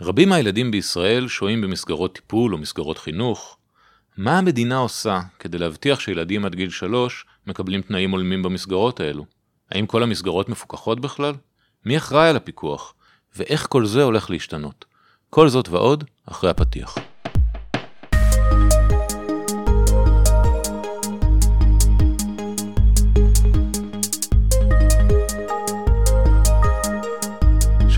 רבים מהילדים בישראל שוהים במסגרות טיפול או מסגרות חינוך. מה המדינה עושה כדי להבטיח שילדים עד גיל שלוש מקבלים תנאים הולמים במסגרות האלו? האם כל המסגרות מפוקחות בכלל? מי אחראי על הפיקוח? ואיך כל זה הולך להשתנות? כל זאת ועוד אחרי הפתיח.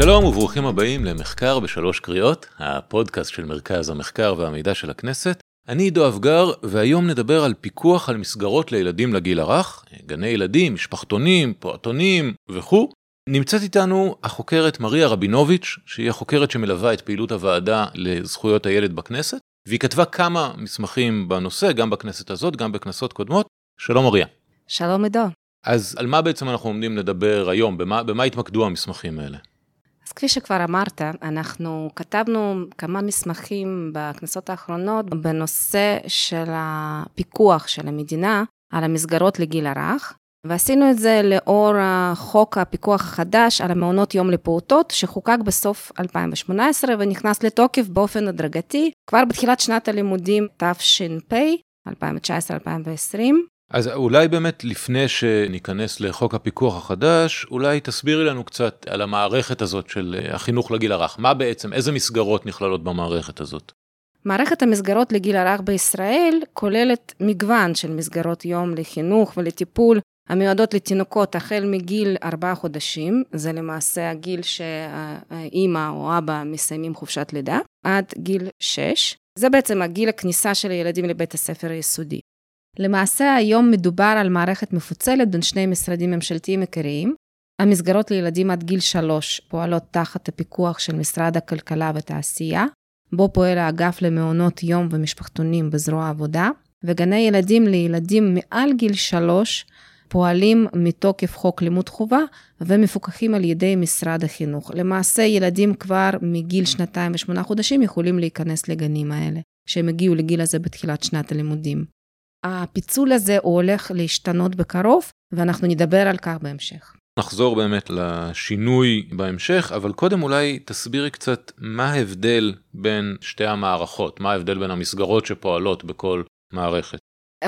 שלום וברוכים הבאים למחקר בשלוש קריאות, הפודקאסט של מרכז המחקר והמידע של הכנסת. אני עידו אבגר, והיום נדבר על פיקוח על מסגרות לילדים לגיל הרך, גני ילדים, משפחתונים, פעוטונים וכו'. נמצאת איתנו החוקרת מריה רבינוביץ', שהיא החוקרת שמלווה את פעילות הוועדה לזכויות הילד בכנסת, והיא כתבה כמה מסמכים בנושא, גם בכנסת הזאת, גם בכנסות קודמות. שלום מריה. שלום עידו. אז על מה בעצם אנחנו עומדים לדבר היום? במה, במה התמקדו המסמכים האלה? כפי שכבר אמרת, אנחנו כתבנו כמה מסמכים בכנסות האחרונות בנושא של הפיקוח של המדינה על המסגרות לגיל הרך, ועשינו את זה לאור חוק הפיקוח החדש על המעונות יום לפעוטות, שחוקק בסוף 2018 ונכנס לתוקף באופן הדרגתי כבר בתחילת שנת הלימודים תש"פ, 2019-2020. אז אולי באמת לפני שניכנס לחוק הפיקוח החדש, אולי תסבירי לנו קצת על המערכת הזאת של אה, החינוך לגיל הרך. מה בעצם, איזה מסגרות נכללות במערכת הזאת? מערכת המסגרות לגיל הרך בישראל כוללת מגוון של מסגרות יום לחינוך ולטיפול המיועדות לתינוקות החל מגיל ארבעה חודשים, זה למעשה הגיל שהאימא או אבא מסיימים חופשת לידה, עד גיל שש. זה בעצם הגיל הכניסה של הילדים לבית הספר היסודי. למעשה היום מדובר על מערכת מפוצלת בין שני משרדים ממשלתיים עיקריים. המסגרות לילדים עד גיל שלוש פועלות תחת הפיקוח של משרד הכלכלה והתעשייה, בו פועל האגף למעונות יום ומשפחתונים בזרוע העבודה, וגני ילדים לילדים מעל גיל שלוש פועלים מתוקף חוק לימוד חובה ומפוקחים על ידי משרד החינוך. למעשה ילדים כבר מגיל שנתיים ושמונה חודשים יכולים להיכנס לגנים האלה, שהם הגיעו לגיל הזה בתחילת שנת הלימודים. הפיצול הזה הוא הולך להשתנות בקרוב, ואנחנו נדבר על כך בהמשך. נחזור באמת לשינוי בהמשך, אבל קודם אולי תסבירי קצת מה ההבדל בין שתי המערכות, מה ההבדל בין המסגרות שפועלות בכל מערכת.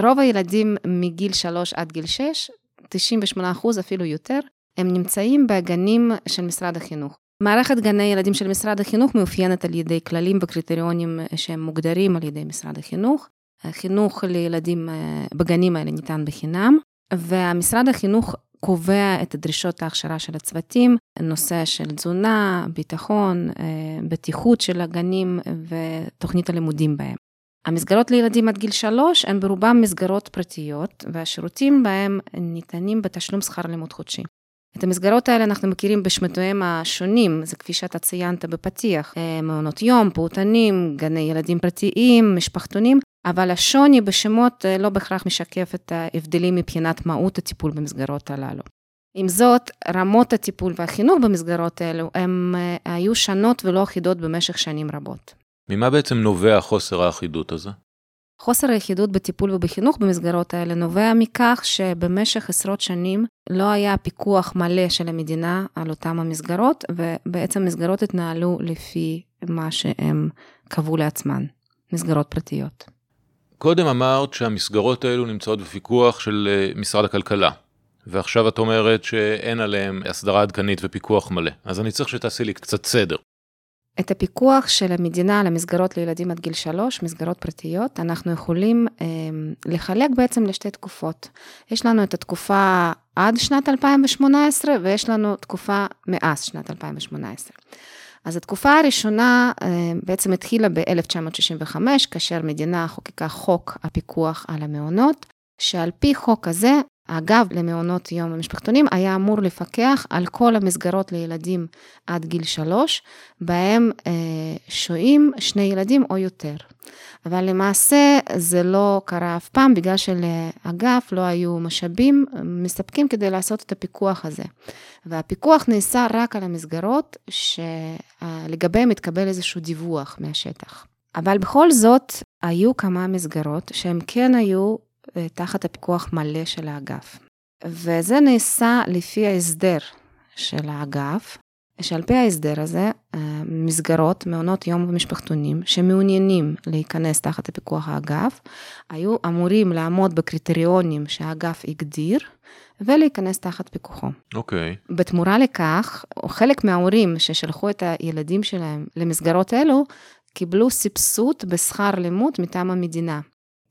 רוב הילדים מגיל 3 עד גיל 6, 98 אחוז אפילו יותר, הם נמצאים בגנים של משרד החינוך. מערכת גני ילדים של משרד החינוך מאופיינת על ידי כללים וקריטריונים שהם מוגדרים על ידי משרד החינוך. חינוך לילדים אה, בגנים האלה ניתן בחינם, והמשרד החינוך קובע את דרישות ההכשרה של הצוותים, נושא של תזונה, ביטחון, אה, בטיחות של הגנים ותוכנית הלימודים בהם. המסגרות לילדים עד גיל שלוש הן ברובם מסגרות פרטיות, והשירותים בהם ניתנים בתשלום שכר לימוד חודשי. את המסגרות האלה אנחנו מכירים בשמותיהם השונים, זה כפי שאתה ציינת בפתיח, אה, מעונות יום, פעוטנים, גני ילדים פרטיים, משפחתונים, אבל השוני בשמות אה, לא בהכרח משקף את ההבדלים מבחינת מהות הטיפול במסגרות הללו. עם זאת, רמות הטיפול והחינוך במסגרות האלו הן אה, היו שונות ולא אחידות במשך שנים רבות. ממה בעצם נובע חוסר האחידות הזה? חוסר האחידות בטיפול ובחינוך במסגרות האלה נובע מכך שבמשך עשרות שנים לא היה פיקוח מלא של המדינה על אותן המסגרות, ובעצם מסגרות התנהלו לפי מה שהם קבעו לעצמן, מסגרות פרטיות. קודם אמרת שהמסגרות האלו נמצאות בפיקוח של אה, משרד הכלכלה, ועכשיו את אומרת שאין עליהם הסדרה עדכנית ופיקוח מלא, אז אני צריך שתעשי לי קצת סדר. את הפיקוח של המדינה על המסגרות לילדים עד גיל שלוש, מסגרות פרטיות, אנחנו יכולים אה, לחלק בעצם לשתי תקופות. יש לנו את התקופה עד שנת 2018 ויש לנו תקופה מאז שנת 2018. אז התקופה הראשונה אה, בעצם התחילה ב-1965, כאשר המדינה חוקקה חוק הפיקוח על המעונות, שעל פי חוק הזה, האגף למעונות יום ומשפחתונים היה אמור לפקח על כל המסגרות לילדים עד גיל שלוש, בהם אה, שוהים שני ילדים או יותר. אבל למעשה זה לא קרה אף פעם, בגלל שלאגף לא היו משאבים מספקים כדי לעשות את הפיקוח הזה. והפיקוח נעשה רק על המסגרות שלגביהם מתקבל איזשהו דיווח מהשטח. אבל בכל זאת, היו כמה מסגרות שהם כן היו תחת הפיקוח מלא של האגף. וזה נעשה לפי ההסדר של האגף, שעל פי ההסדר הזה, אה, מסגרות, מעונות יום ומשפחתונים שמעוניינים להיכנס תחת הפיקוח האגף, היו אמורים לעמוד בקריטריונים שהאגף הגדיר, ולהיכנס תחת פיקוחו. אוקיי. Okay. בתמורה לכך, חלק מההורים ששלחו את הילדים שלהם למסגרות אלו, קיבלו סבסוד בשכר לימוד מטעם המדינה.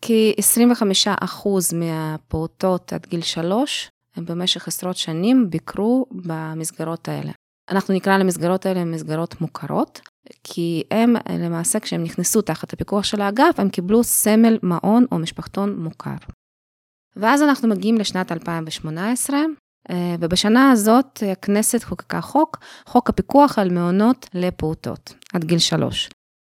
כ-25% מהפעוטות עד גיל 3, הם במשך עשרות שנים ביקרו במסגרות האלה. אנחנו נקרא למסגרות האלה מסגרות מוכרות, כי הם למעשה כשהם נכנסו תחת הפיקוח של האגף, הם קיבלו סמל מעון או משפחתון מוכר. ואז אנחנו מגיעים לשנת 2018, אה, ובשנה הזאת הכנסת חוקקה חוק, חוק הפיקוח על מעונות לפעוטות, עד גיל שלוש.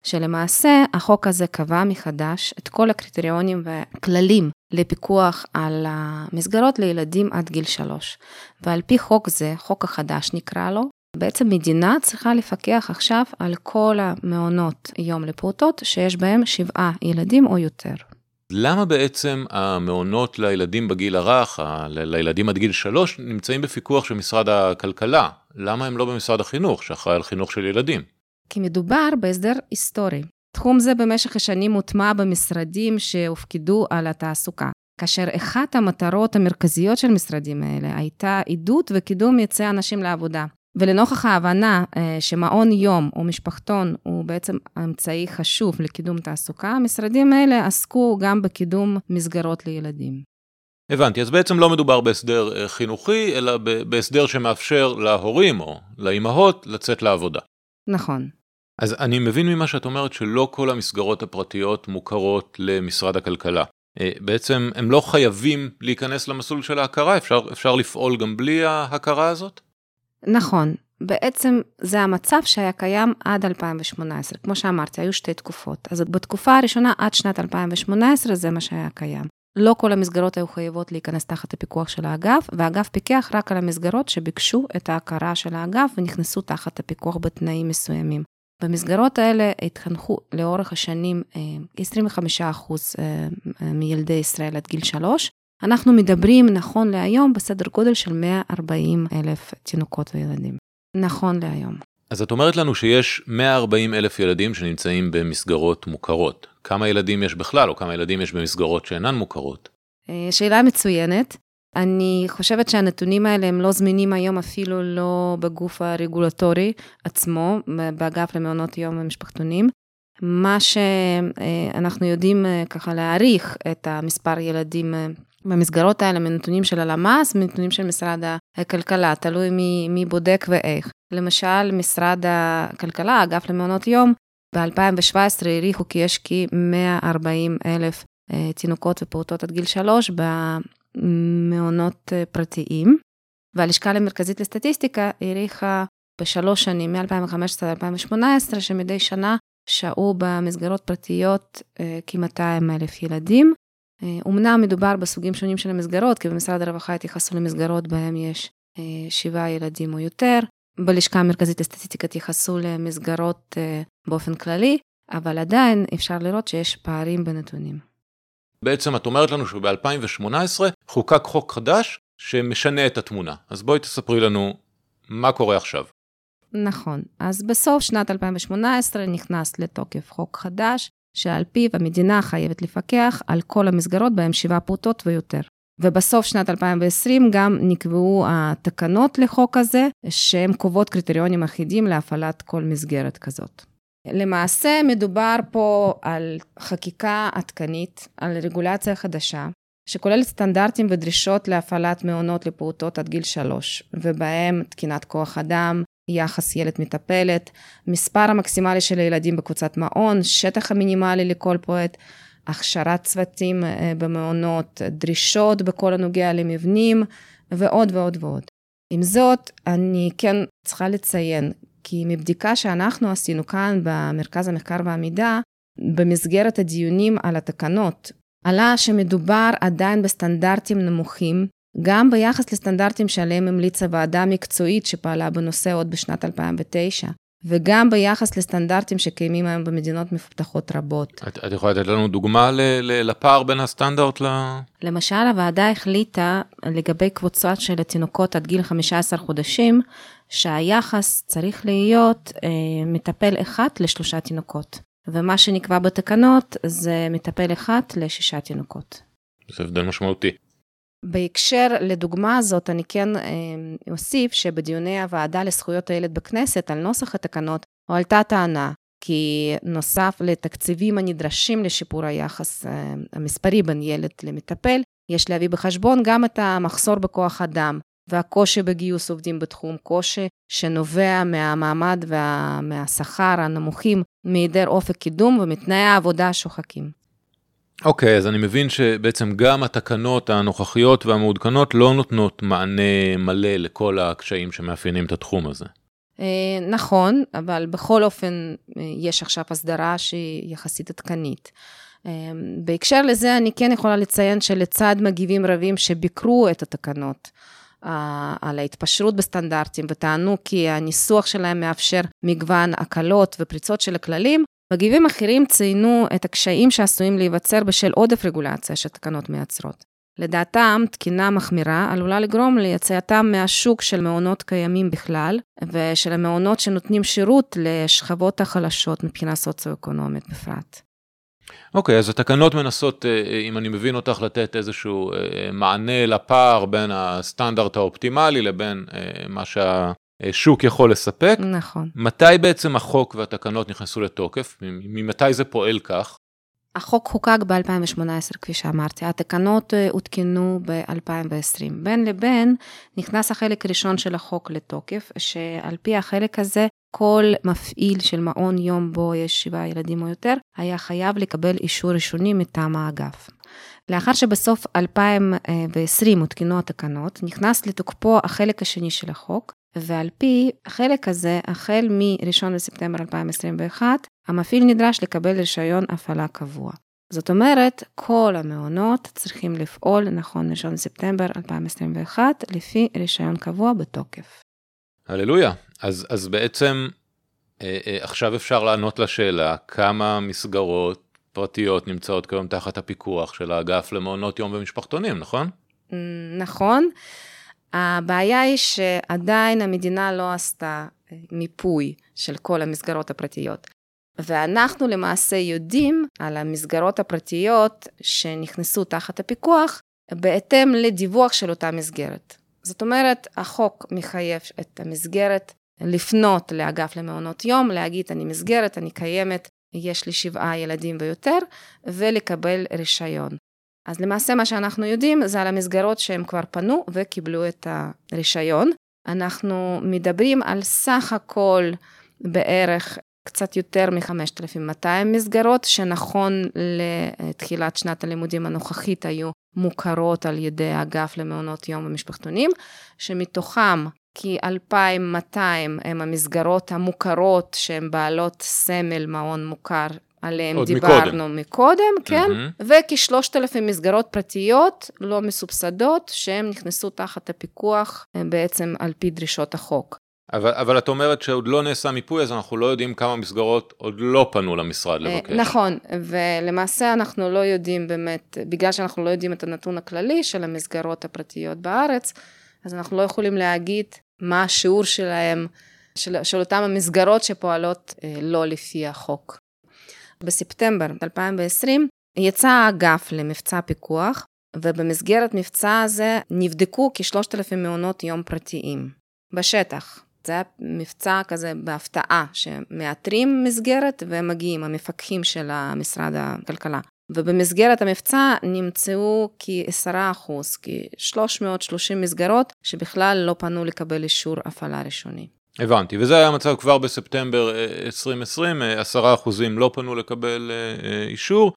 שלמעשה החוק הזה קבע מחדש את כל הקריטריונים והכללים לפיקוח על המסגרות לילדים עד גיל שלוש. ועל פי חוק זה, חוק החדש נקרא לו, בעצם מדינה צריכה לפקח עכשיו על כל המעונות יום לפעוטות שיש בהם שבעה ילדים או יותר. למה בעצם המעונות לילדים בגיל הרך, ה- לילדים עד גיל שלוש, נמצאים בפיקוח של משרד הכלכלה? למה הם לא במשרד החינוך, שאחראי על חינוך של ילדים? כי מדובר בהסדר היסטורי. תחום זה במשך השנים הוטמע במשרדים שהופקדו על התעסוקה, כאשר אחת המטרות המרכזיות של משרדים האלה הייתה עידוד וקידום יצא אנשים לעבודה. ולנוכח ההבנה אה, שמעון יום או משפחתון הוא בעצם אמצעי חשוב לקידום תעסוקה, המשרדים האלה עסקו גם בקידום מסגרות לילדים. הבנתי, אז בעצם לא מדובר בהסדר אה, חינוכי, אלא בהסדר שמאפשר להורים או לאימהות לצאת לעבודה. נכון. אז אני מבין ממה שאת אומרת שלא כל המסגרות הפרטיות מוכרות למשרד הכלכלה. אה, בעצם הם לא חייבים להיכנס למסלול של ההכרה, אפשר, אפשר לפעול גם בלי ההכרה הזאת? נכון. בעצם זה המצב שהיה קיים עד 2018. כמו שאמרתי, היו שתי תקופות. אז בתקופה הראשונה, עד שנת 2018, זה מה שהיה קיים. לא כל המסגרות היו חייבות להיכנס תחת הפיקוח של האגף, והאגף פיקח רק על המסגרות שביקשו את ההכרה של האגף ונכנסו תחת הפיקוח בתנאים מסוימים. במסגרות האלה התחנכו לאורך השנים 25% אה, אה, מילדי ישראל עד גיל 3. אנחנו מדברים נכון להיום בסדר גודל של 140 אלף תינוקות וילדים. נכון להיום. אז את אומרת לנו שיש 140 אלף ילדים שנמצאים במסגרות מוכרות. כמה ילדים יש בכלל, או כמה ילדים יש במסגרות שאינן מוכרות? אה, שאלה מצוינת. אני חושבת שהנתונים האלה הם לא זמינים היום אפילו לא בגוף הרגולטורי עצמו, באגף למעונות יום ומשפחתונים. מה שאנחנו יודעים אה, ככה להעריך את המספר ילדים אה, במסגרות האלה מנתונים של הלמ"ס, מנתונים של משרד הכלכלה, תלוי מי, מי בודק ואיך. למשל, משרד הכלכלה, האגף למעונות יום, ב-2017 העריכו כי יש כ-140 אלף אה, תינוקות ופעוטות עד גיל שלוש במעונות אה, פרטיים, והלשכה המרכזית לסטטיסטיקה העריכה בשלוש שנים, מ-2015 עד 2018, שמדי שנה שהו במסגרות פרטיות אה, כ-200 אלף ילדים. אומנם מדובר בסוגים שונים של המסגרות, כי במשרד הרווחה התייחסו למסגרות בהם יש שבעה ילדים או יותר, בלשכה המרכזית לסטטיסטיקה התייחסו למסגרות אה, באופן כללי, אבל עדיין אפשר לראות שיש פערים בנתונים. בעצם את אומרת לנו שב-2018 חוקק חוק חדש שמשנה את התמונה. אז בואי תספרי לנו מה קורה עכשיו. נכון. אז בסוף שנת 2018 נכנס לתוקף חוק חדש, שעל פיו המדינה חייבת לפקח על כל המסגרות בהם שבעה פעוטות ויותר. ובסוף שנת 2020 גם נקבעו התקנות לחוק הזה, שהן קובעות קריטריונים אחידים להפעלת כל מסגרת כזאת. למעשה מדובר פה על חקיקה עדכנית, על רגולציה חדשה, שכוללת סטנדרטים ודרישות להפעלת מעונות לפעוטות עד גיל שלוש, ובהם תקינת כוח אדם, יחס ילד מטפלת, מספר המקסימלי של הילדים בקבוצת מעון, שטח המינימלי לכל פועט, הכשרת צוותים אה, במעונות, דרישות בכל הנוגע למבנים ועוד ועוד ועוד. עם זאת, אני כן צריכה לציין, כי מבדיקה שאנחנו עשינו כאן במרכז המחקר והמידע, במסגרת הדיונים על התקנות, עלה שמדובר עדיין בסטנדרטים נמוכים, גם ביחס לסטנדרטים שעליהם המליצה ועדה מקצועית שפעלה בנושא עוד בשנת 2009. וגם ביחס לסטנדרטים שקיימים היום במדינות מפותחות רבות. את, את יכולה לתת לנו דוגמה ל, ל, לפער בין הסטנדרט ל... למשל, הוועדה החליטה לגבי קבוצות של התינוקות עד גיל 15 חודשים, שהיחס צריך להיות אה, מטפל אחד לשלושה תינוקות, ומה שנקבע בתקנות זה מטפל אחד לשישה תינוקות. זה הבדל משמעותי. בהקשר לדוגמה הזאת, אני כן אה, אוסיף שבדיוני הוועדה לזכויות הילד בכנסת על נוסח התקנות, הועלתה טענה כי נוסף לתקציבים הנדרשים לשיפור היחס אה, המספרי בין ילד למטפל, יש להביא בחשבון גם את המחסור בכוח אדם והקושי בגיוס עובדים בתחום, קושי שנובע מהמעמד ומהשכר הנמוכים, מהיעדר אופק קידום ומתנאי העבודה השוחקים. אוקיי, okay, אז אני מבין שבעצם גם התקנות הנוכחיות והמעודכנות לא נותנות מענה מלא לכל הקשיים שמאפיינים את התחום הזה. אה, נכון, אבל בכל אופן אה, יש עכשיו הסדרה שהיא יחסית עדכנית. אה, בהקשר לזה אני כן יכולה לציין שלצד מגיבים רבים שביקרו את התקנות על ההתפשרות בסטנדרטים וטענו כי הניסוח שלהם מאפשר מגוון הקלות ופריצות של הכללים, מגיבים אחרים ציינו את הקשיים שעשויים להיווצר בשל עודף רגולציה שהתקנות מייצרות. לדעתם, תקינה מחמירה עלולה לגרום ליציאתם מהשוק של מעונות קיימים בכלל, ושל המעונות שנותנים שירות לשכבות החלשות מבחינה סוציו-אקונומית בפרט. אוקיי, okay, אז התקנות מנסות, אה, אה, אם אני מבין אותך, לתת איזשהו אה, מענה לפער בין הסטנדרט האופטימלי לבין מה שהשוק יכול לספק. נכון. מתי בעצם החוק והתקנות נכנסו לתוקף? ממתי זה פועל כך? החוק חוקק ב-2018, כפי שאמרתי, התקנות הותקנו ב-2020. בין לבין נכנס החלק הראשון של החוק לתוקף, שעל פי החלק הזה, כל מפעיל של מעון יום בו יש שבעה ילדים או יותר, היה חייב לקבל אישור ראשוני מטעם האגף. לאחר שבסוף 2020 הותקנו התקנות, נכנס לתוקפו החלק השני של החוק, ועל פי החלק הזה, החל מ-1 בספטמבר 2021, המפעיל נדרש לקבל רישיון הפעלה קבוע. זאת אומרת, כל המעונות צריכים לפעול נכון 1 בספטמבר 2021, לפי רישיון קבוע בתוקף. הללויה. אז, אז בעצם עכשיו אפשר לענות לשאלה כמה מסגרות פרטיות נמצאות כיום תחת הפיקוח של האגף למעונות יום ומשפחתונים, נכון? נכון. הבעיה היא שעדיין המדינה לא עשתה אה, מיפוי של כל המסגרות הפרטיות. ואנחנו למעשה יודעים על המסגרות הפרטיות שנכנסו תחת הפיקוח בהתאם לדיווח של אותה מסגרת. זאת אומרת, החוק מחייב את המסגרת לפנות לאגף למעונות יום, להגיד אני מסגרת, אני קיימת, יש לי שבעה ילדים ויותר, ולקבל רישיון. אז למעשה מה שאנחנו יודעים זה על המסגרות שהם כבר פנו וקיבלו את הרישיון. אנחנו מדברים על סך הכל בערך קצת יותר מ-5,200 מסגרות, שנכון לתחילת שנת הלימודים הנוכחית היו מוכרות על ידי האגף למעונות יום ומשפחתונים, שמתוכם כ-2,200 הם המסגרות המוכרות שהן בעלות סמל מעון מוכר עליהם דיברנו מקודם, מקודם כן, mm-hmm. וכ-3,000 מסגרות פרטיות לא מסובסדות, שהן נכנסו תחת הפיקוח אה, בעצם על פי דרישות החוק. אבל, אבל את אומרת שעוד לא נעשה מיפוי, אז אנחנו לא יודעים כמה מסגרות עוד לא פנו למשרד אה, לבקש. נכון, ולמעשה אנחנו לא יודעים באמת, בגלל שאנחנו לא יודעים את הנתון הכללי של המסגרות הפרטיות בארץ, אז אנחנו לא יכולים להגיד מה השיעור שלהם, של, של אותם המסגרות שפועלות אה, לא לפי החוק. בספטמבר 2020 יצא האגף למבצע פיקוח, ובמסגרת מבצע הזה נבדקו כ-3,000 מעונות יום פרטיים בשטח. זה היה מבצע כזה בהפתעה, שמאתרים מסגרת ומגיעים המפקחים של משרד הכלכלה. ובמסגרת המבצע נמצאו כ-10%, כ-330 מסגרות שבכלל לא פנו לקבל אישור הפעלה ראשוני. הבנתי, וזה היה המצב כבר בספטמבר 2020, אה, 10% לא פנו לקבל אה, אה, אישור.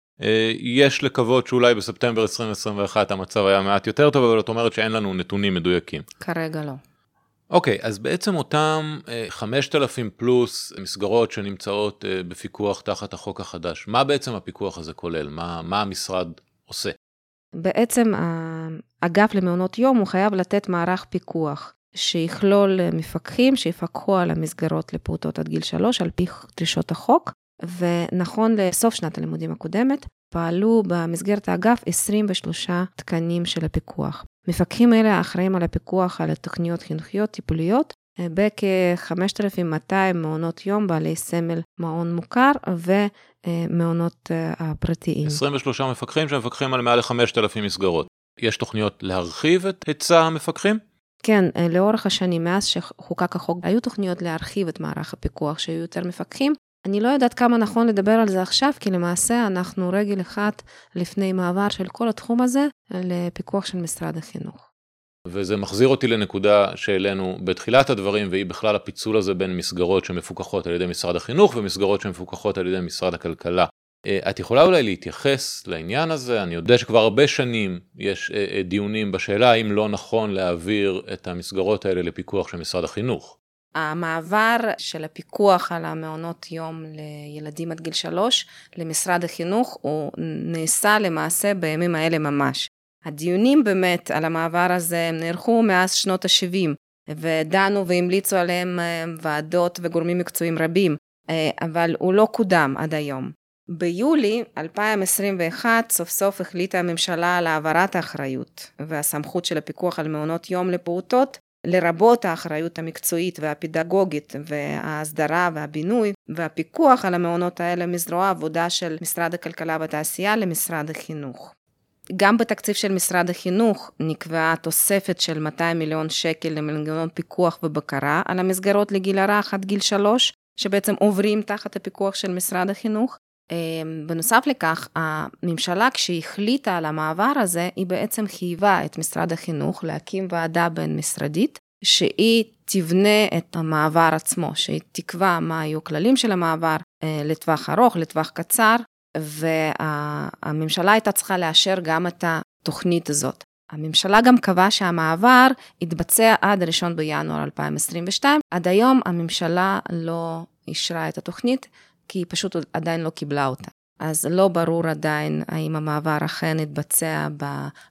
יש לקוות שאולי בספטמבר 2021 המצב היה מעט יותר טוב, אבל את אומרת שאין לנו נתונים מדויקים. כרגע לא. אוקיי, okay, אז בעצם אותם 5,000 פלוס מסגרות שנמצאות בפיקוח תחת החוק החדש, מה בעצם הפיקוח הזה כולל? מה, מה המשרד עושה? בעצם האגף למעונות יום הוא חייב לתת מערך פיקוח. שיכלול מפקחים שיפקחו על המסגרות לפעוטות עד גיל שלוש על פי דרישות החוק, ונכון לסוף שנת הלימודים הקודמת, פעלו במסגרת האגף 23 תקנים של הפיקוח. מפקחים אלה האחראים על הפיקוח על התוכניות חינוכיות טיפוליות בכ-5,200 מעונות יום בעלי סמל מעון מוכר ומעונות הפרטיים. 23 מפקחים שמפקחים על מעל ל-5,000 מסגרות. יש תוכניות להרחיב את היצע המפקחים? כן, לאורך השנים, מאז שחוקק החוק, היו תוכניות להרחיב את מערך הפיקוח, שיהיו יותר מפקחים. אני לא יודעת כמה נכון לדבר על זה עכשיו, כי למעשה אנחנו רגל אחת לפני מעבר של כל התחום הזה לפיקוח של משרד החינוך. וזה מחזיר אותי לנקודה שהעלינו בתחילת הדברים, והיא בכלל הפיצול הזה בין מסגרות שמפוקחות על ידי משרד החינוך ומסגרות שמפוקחות על ידי משרד הכלכלה. אה, את יכולה אולי להתייחס לעניין הזה? אני יודע שכבר הרבה שנים יש אה, אה, דיונים בשאלה האם לא נכון להעביר את המסגרות האלה לפיקוח של משרד החינוך. המעבר של הפיקוח על המעונות יום לילדים עד גיל שלוש למשרד החינוך הוא נעשה למעשה בימים האלה ממש. הדיונים באמת על המעבר הזה נערכו מאז שנות ה-70 ודנו והמליצו עליהם ועדות וגורמים מקצועיים רבים, אבל הוא לא קודם עד היום. ביולי 2021 סוף סוף החליטה הממשלה על העברת האחריות והסמכות של הפיקוח על מעונות יום לפעוטות, לרבות האחריות המקצועית והפדגוגית וההסדרה והבינוי והפיקוח על המעונות האלה מזרוע העבודה של משרד הכלכלה והתעשייה למשרד החינוך. גם בתקציב של משרד החינוך נקבעה תוספת של 200 מיליון שקל למנגנון פיקוח ובקרה על המסגרות לגיל הרך עד גיל שלוש, שבעצם עוברים תחת הפיקוח של משרד החינוך, בנוסף לכך, הממשלה כשהיא החליטה על המעבר הזה, היא בעצם חייבה את משרד החינוך להקים ועדה בין-משרדית, שהיא תבנה את המעבר עצמו, שהיא תקבע מה היו הכללים של המעבר אה, לטווח ארוך, לטווח קצר, והממשלה הייתה צריכה לאשר גם את התוכנית הזאת. הממשלה גם קבעה שהמעבר יתבצע עד 1 בינואר 2022. עד היום הממשלה לא אישרה את התוכנית, כי היא פשוט עדיין לא קיבלה אותה. אז לא ברור עדיין האם המעבר אכן יתבצע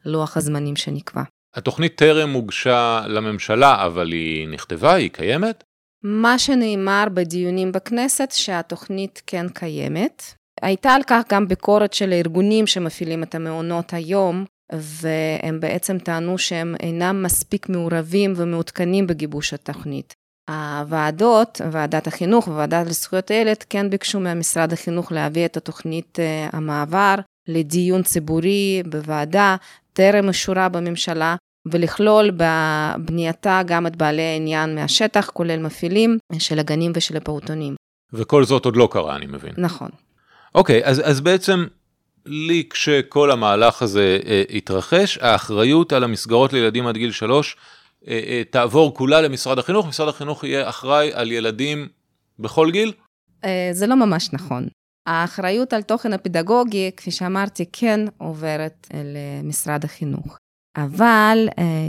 בלוח הזמנים שנקבע. התוכנית טרם הוגשה לממשלה, אבל היא נכתבה, היא קיימת? מה שנאמר בדיונים בכנסת, שהתוכנית כן קיימת. הייתה על כך גם ביקורת של הארגונים שמפעילים את המעונות היום, והם בעצם טענו שהם אינם מספיק מעורבים ומעודכנים בגיבוש התוכנית. הוועדות, ועדת החינוך וועדת לזכויות הילד, כן ביקשו ממשרד החינוך להביא את התוכנית אה, המעבר לדיון ציבורי בוועדה, טרם אישורה בממשלה, ולכלול בבנייתה גם את בעלי העניין מהשטח, כולל מפעילים של הגנים ושל הפעוטונים. וכל זאת עוד לא קרה, אני מבין. נכון. אוקיי, אז, אז בעצם לי כשכל המהלך הזה אה, התרחש, האחריות על המסגרות לילדים עד גיל שלוש תעבור כולה למשרד החינוך, משרד החינוך יהיה אחראי על ילדים בכל גיל? אה, זה לא ממש נכון. האחריות על תוכן הפדגוגי, כפי שאמרתי, כן עוברת למשרד החינוך. אבל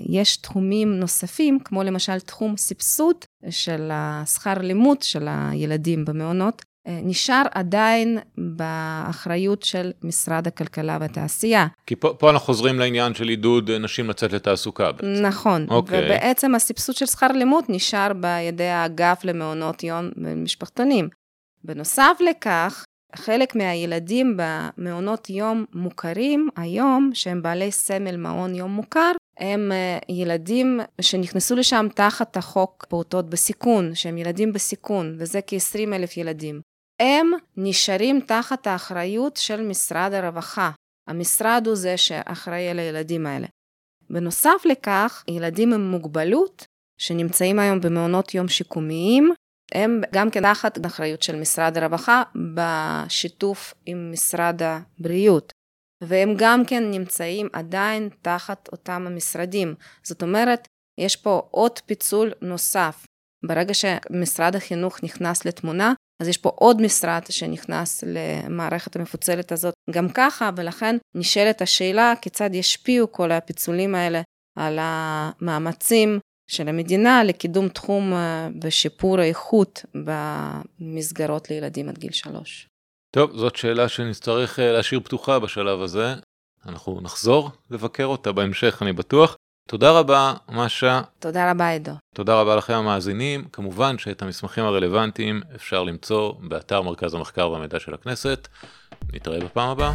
יש תחומים נוספים, כמו למשל תחום סבסוד של השכר לימוד של הילדים במעונות, אה, נשאר עדיין באחריות של משרד הכלכלה והתעשייה. כי פה, פה אנחנו חוזרים לעניין של עידוד נשים לצאת לתעסוקה בעצם. נכון. אוקיי. ובעצם הסבסוד של שכר לימוד נשאר בידי האגף למעונות יום ומשפחתונים. בנוסף לכך, חלק מהילדים במעונות יום מוכרים היום, שהם בעלי סמל מעון יום מוכר, הם אה, ילדים שנכנסו לשם תחת החוק פעוטות בסיכון, שהם ילדים בסיכון, וזה כ-20 אלף ילדים. הם נשארים תחת האחריות של משרד הרווחה. המשרד הוא זה שאחראי על הילדים האלה. בנוסף לכך, ילדים עם מוגבלות, שנמצאים היום במעונות יום שיקומיים, הם גם כן תחת אחריות של משרד הרווחה בשיתוף עם משרד הבריאות. והם גם כן נמצאים עדיין תחת אותם המשרדים. זאת אומרת, יש פה עוד פיצול נוסף. ברגע שמשרד החינוך נכנס לתמונה, אז יש פה עוד משרד שנכנס למערכת המפוצלת הזאת גם ככה, ולכן נשאלת השאלה כיצד ישפיעו כל הפיצולים האלה על המאמצים של המדינה לקידום תחום אה, ושיפור האיכות במסגרות לילדים עד גיל שלוש. טוב, זאת שאלה שנצטרך אה, להשאיר פתוחה בשלב הזה. אנחנו נחזור לבקר אותה בהמשך, אני בטוח. תודה רבה, משה. תודה רבה, עדו. תודה רבה לכם המאזינים. כמובן שאת המסמכים הרלוונטיים אפשר למצוא באתר מרכז המחקר והמידע של הכנסת. נתראה בפעם הבאה.